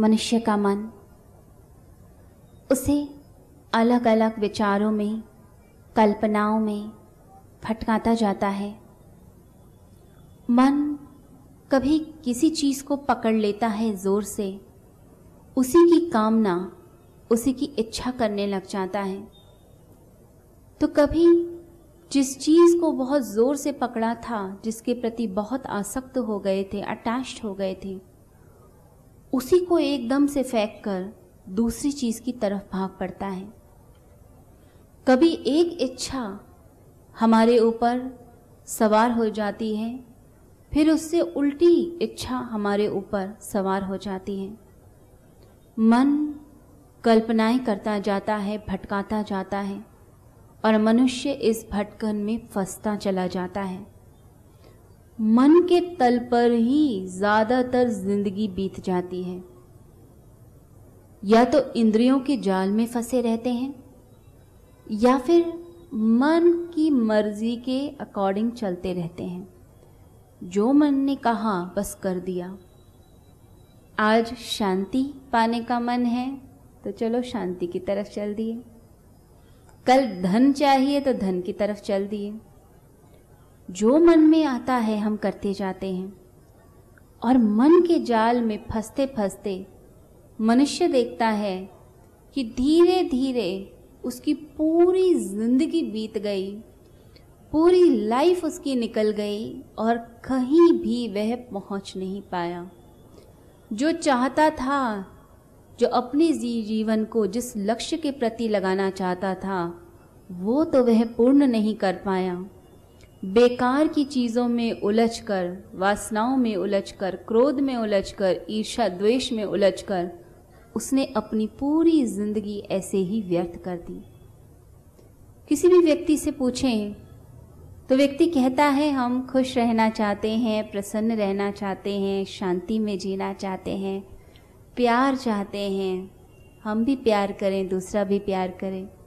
मनुष्य का मन। उसे अलग अलग विचारों में, कल्पनाओं में भटकाता जाता है। मन कभी किसी चीज़ को पकड़ लेता है ज़ोर से। उसी की कामना, उसी की इच्छा करने लग जाता है। तो कभी जिस चीज़ को बहुत ज़ोर से पकड़ा था, जिसके प्रति बहुत आसक्त हो गए थे, अटैच्ड हो गए थे उसी को एकदम से फेंक कर दूसरी चीज़ की तरफ़ भाग पड़ता है। कभी एक इच्छा हमारे ऊपर सवार हो जाती है, फिर उससे उल्टी इच्छा हमारे ऊपर सवार हो जाती है। मन कल्पनाएँ करता जाता है, भटकाता जाता है और मनुष्य इस भटकन में फंसता चला जाता है। मन के तल पर ही ज़्यादातर ज़िंदगी बीत जाती है। या तो इंद्रियों के जाल में फंसे रहते हैं, या फिर मन की मर्ज़ी के अकॉर्डिंग चलते रहते हैं। जो मन ने कहा, बस कर दिया। आज शांति पाने का मन है तो चलो शांति की तरफ़ चल दिए। कल धन चाहिए तो धन की तरफ़ चल दिए। जो मन में आता है, हम करते जाते हैं। और मन के जाल में फंसते फंसते मनुष्य देखता है कि धीरे धीरे उसकी पूरी ज़िंदगी बीत गई, पूरी लाइफ उसकी निकल गई और कहीं भी वह पहुँच नहीं पाया। जो चाहता था, जो अपने जीवन को जिस लक्ष्य के प्रति लगाना चाहता था, वो तो वह पूर्ण नहीं कर पाया। बेकार की चीज़ों में उलझकर, वासनाओं में उलझकर, क्रोध में उलझकर ईर्षा द्वेष में उलझकर, उसने अपनी पूरी ज़िंदगी ऐसे ही व्यर्थ कर दी। किसी भी व्यक्ति से पूछें तो व्यक्ति कहता है, हम खुश रहना चाहते हैं, प्रसन्न रहना चाहते हैं, शांति में जीना चाहते हैं, प्यार चाहते हैं, हम भी प्यार करें, दूसरा भी प्यार करे।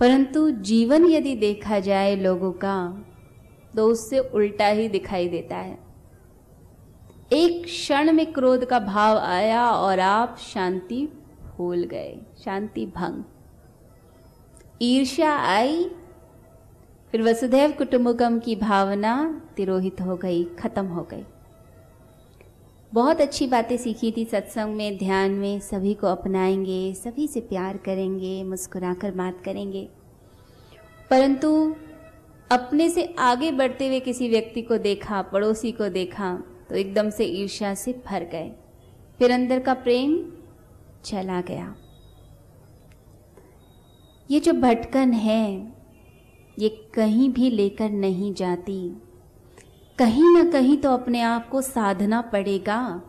परंतु जीवन यदि देखा जाए लोगों का तो उससे उल्टा ही दिखाई देता है। एक क्षण में क्रोध का भाव आया और आप शांति भूल गए, शांति भंग। ईर्ष्या आई, फिर वसुधैव कुटुंबकम की भावना तिरोहित हो गई, खत्म हो गई। बहुत अच्छी बातें सीखी थी सत्संग में, ध्यान में, सभी को अपनाएँगे, सभी से प्यार करेंगे, मुस्कुराकर बात करेंगे। परंतु अपने से आगे बढ़ते हुए किसी व्यक्ति को देखा, पड़ोसी को देखा तो एकदम से ईर्ष्या से भर गए। फिर अंदर का प्रेम चला गया। ये जो भटकन है, ये कहीं भी लेकर नहीं जाती। कहीं ना कहीं तो अपने आप को साधना पड़ेगा,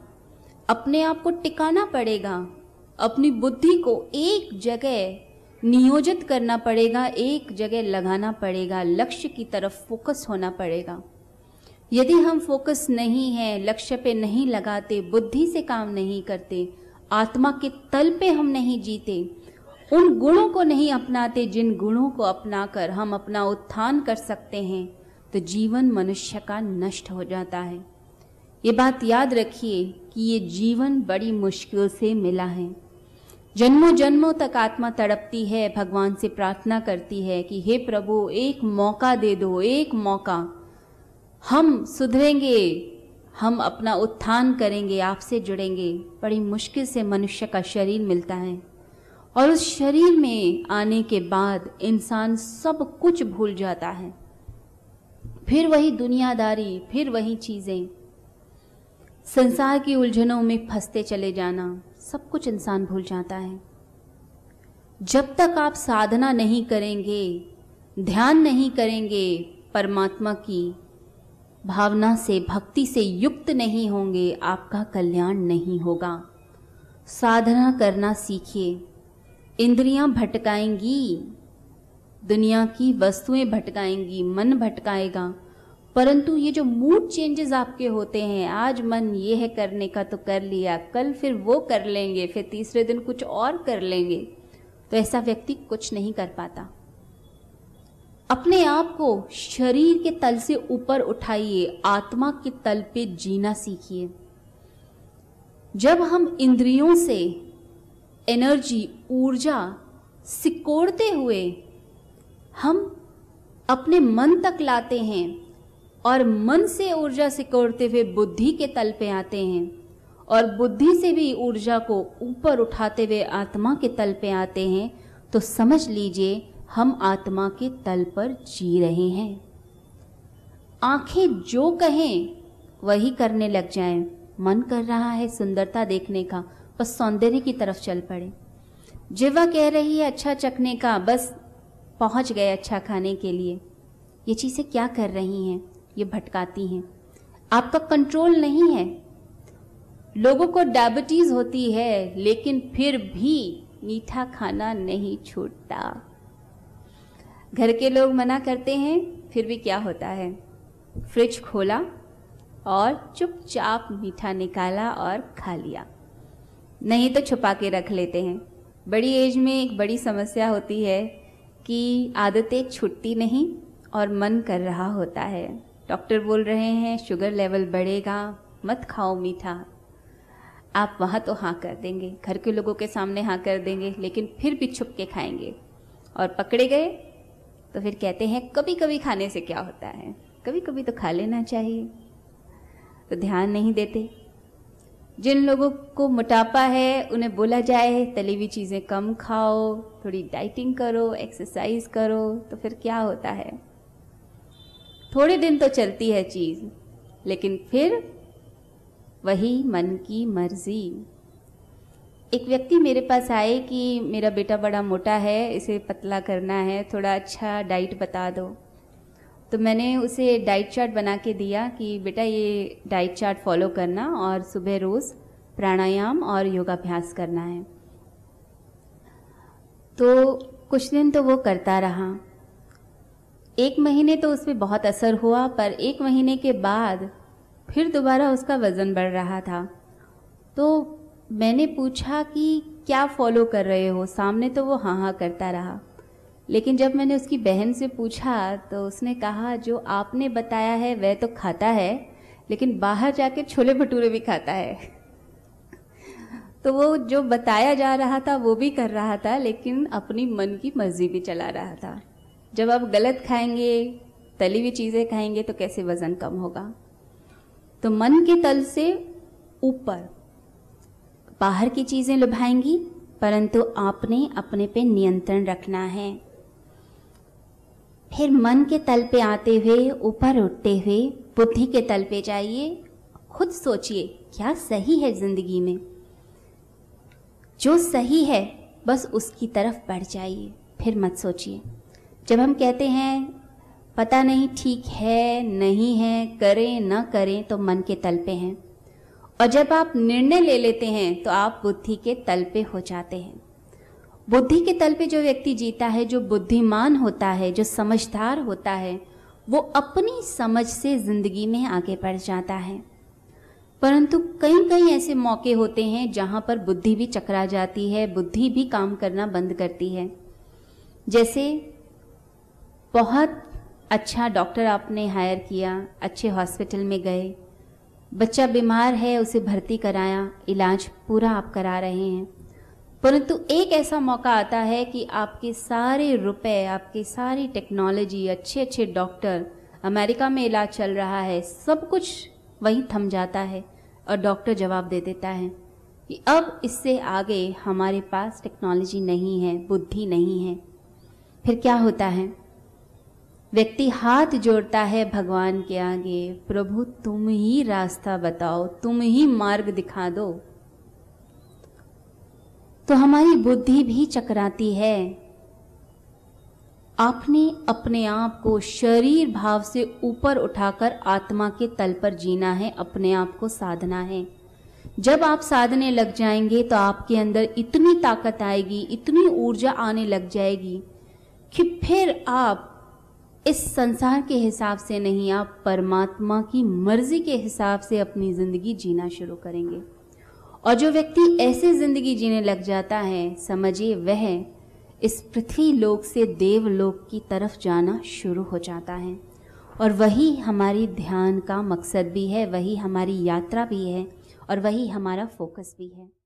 अपने आप को टिकाना पड़ेगा, अपनी बुद्धि को एक जगह नियोजित करना पड़ेगा, एक जगह लगाना पड़ेगा, लक्ष्य की तरफ़ फोकस होना पड़ेगा। यदि हम फोकस नहीं है, लक्ष्य पे नहीं लगाते, बुद्धि से काम नहीं करते, आत्मा के तल पे हम नहीं जीते, उन गुणों को नहीं अपनाते जिन गुणों को अपनाकर हम अपना उत्थान कर सकते हैं तो जीवन मनुष्य का नष्ट हो जाता है। ये बात याद रखिए कि ये जीवन बड़ी मुश्किल से मिला है। जन्मों जन्मों तक आत्मा तड़पती है, भगवान से प्रार्थना करती है कि, हे प्रभु, एक मौका दे दो, एक मौका। हम सुधरेंगे, हम अपना उत्थान करेंगे, आपसे जुड़ेंगे। बड़ी मुश्किल से मनुष्य का शरीर मिलता है। और उस शरीर में आने के बाद इंसान सब कुछ भूल जाता है। फिर वही दुनियादारी, फिर वही चीज़ें। संसार की उलझनों में फंसते चले जाना सब कुछ इंसान भूल जाता है। जब तक आप साधना नहीं करेंगे, ध्यान नहीं करेंगे, परमात्मा की भावना से, भक्ति से युक्त नहीं होंगे, आपका कल्याण नहीं होगा। साधना करना सीखिए। इंद्रियाँ भटकाएँगी दुनिया की वस्तुएँ भटकाएँगी, मन भटकाएगा। परंतु ये जो मूड चेंजेस आपके होते हैं, आज मन ये है करने का तो कर लिया, कल फिर वो कर लेंगे, फिर तीसरे दिन कुछ और कर लेंगे। तो ऐसा व्यक्ति कुछ नहीं कर पाता। अपने आप को शरीर के तल से ऊपर उठाइए, आत्मा के तल पे जीना सीखिए। जब हम इंद्रियों से एनर्जी ऊर्जा सिकोड़ते हुए हम अपने मन तक लाते हैं और मन से ऊर्जा सिकोड़ते हुए बुद्धि के तल पे आते हैं और बुद्धि से भी ऊर्जा को ऊपर उठाते हुए आत्मा के तल पे आते हैं तो समझ लीजिए हम आत्मा के तल पर जी रहे हैं। आँखें जो कहें, वही करने लग जाएँ। मन कर रहा है सुंदरता देखने का, बस सौंदर्य की तरफ़ चल पड़े। जिवा कह रही है अच्छा चखने का, बस पहुँच गए अच्छा खाने के लिए। ये चीज़ें क्या कर रही हैं? ये भटकाती हैं। आपका कंट्रोल नहीं है। लोगों को डायबिटीज़ होती है, लेकिन फिर भी मीठा खाना नहीं छूटता। घर के लोग मना करते हैं, फिर भी क्या होता है? फ्रिज खोला और चुपचाप मीठा निकाला और खा लिया। नहीं तो छुपा के रख लेते हैं। बड़ी एज में एक बड़ी समस्या होती है कि आदतें छुटती नहीं और मन कर रहा होता है। डॉक्टर बोल रहे हैं, शुगर लेवल बढ़ेगा, मत खाओ मीठा। आप वहाँ तो हाँ कर देंगे। घर के लोगों के सामने हाँ कर देंगे, लेकिन फिर भी छुप के खाएँगे। और पकड़े गए तो फिर कहते हैं कभी कभी खाने से क्या होता है? कभी कभी तो खा लेना चाहिए। तो ध्यान नहीं देते। जिन लोगों को मोटापा है, उन्हें बोला जाए तली हुई चीज़ें कम खाओ, थोड़ी डाइटिंग करो एक्सरसाइज करो तो फिर क्या होता है? थोड़े दिन तो चलती है चीज़, लेकिन फिर वही मन की मर्ज़ी। एक व्यक्ति मेरे पास आए कि मेरा बेटा बड़ा मोटा है, इसे पतला करना है, थोड़ा अच्छा डाइट बता दो। तो मैंने उसे डाइट चार्ट बना के दिया कि बेटा ये डाइट चार्ट फॉलो करना और सुबह रोज़ प्राणायाम और योगाभ्यास करना है। तो कुछ दिन तो वो करता रहा। एक महीने तो उस पर बहुत असर हुआ, पर एक महीने के बाद फिर दोबारा उसका वज़न बढ़ रहा था। तो मैंने पूछा कि क्या फॉलो कर रहे हो? सामने तो वो हाँ हाँ करता रहा। लेकिन जब मैंने उसकी बहन से पूछा तो उसने कहा, जो आपने बताया है, वह तो खाता है, लेकिन बाहर जाके छोले भटूरे भी खाता है। तो वो जो बताया जा रहा था, वो भी कर रहा था, लेकिन अपनी मन की मर्ज़ी भी चला रहा था। जब आप गलत खाएँगे, तली हुई चीज़ें खाएँगे तो कैसे वज़न कम होगा? तो मन के तल से ऊपर बाहर की चीज़ें लुभाएँगी, परंतु आपने अपने पे नियंत्रण रखना है। फिर मन के तल पे आते हुए, ऊपर उठते हुए, बुद्धि के तल पे जाइए, खुद सोचिए, क्या सही है ज़िंदगी में? जो सही है, बस उसकी तरफ़ बढ़ जाइए, फिर मत सोचिए। जब हम कहते हैं, पता नहीं ठीक है, नहीं है, करें, ना करें तो मन के तल पे हैं। और जब आप निर्णय ले लेते हैं तो आप बुद्धि के तल पे हो जाते हैं। बुद्धि के तल पे जो व्यक्ति जीता है, जो बुद्धिमान होता है, जो समझदार होता है, वो अपनी समझ से ज़िंदगी में आगे बढ़ जाता है। परंतु कई कई ऐसे मौके होते हैं जहाँ पर बुद्धि भी चकरा जाती है, बुद्धि भी काम करना बंद करती है। जैसे, बहुत अच्छा डॉक्टर आपने हायर किया, अच्छे हॉस्पिटल में गए, बच्चा बीमार है, उसे भर्ती कराया, इलाज पूरा आप करा रहे हैं। परंतु एक ऐसा मौका आता है कि आपके सारे रुपए, आपकी सारी टेक्नोलॉजी अच्छे अच्छे डॉक्टर अमेरिका में इलाज चल रहा है, सब कुछ वहीं थम जाता है और डॉक्टर जवाब दे देता है कि अब इससे आगे हमारे पास टेक्नोलॉजी नहीं है, बुद्धि नहीं है। फिर क्या होता है? व्यक्ति हाथ जोड़ता है भगवान के आगे, प्रभु, तुम ही रास्ता बताओ, तुम ही मार्ग दिखा दो। तो हमारी बुद्धि भी चकराती है। आपने अपने आप को शरीर भाव से ऊपर उठाकर आत्मा के तल पर जीना है, अपने आप को साधना है। जब आप साधने लग जाएँगे तो आपके अंदर इतनी ताकत आएगी, इतनी ऊर्जा आने लग जाएगी कि फिर आप इस संसार के हिसाब से नहीं, आप परमात्मा की मर्ज़ी के हिसाब से अपनी ज़िंदगी जीना शुरू करेंगे। और जो व्यक्ति ऐसे ज़िंदगी जीने लग जाता है, समझिए वह इस पृथ्वी लोक से देवलोक की तरफ़ जाना शुरू हो जाता है। और वही हमारी ध्यान का मकसद भी है, वही हमारी यात्रा भी है, और वही हमारा फोकस भी है।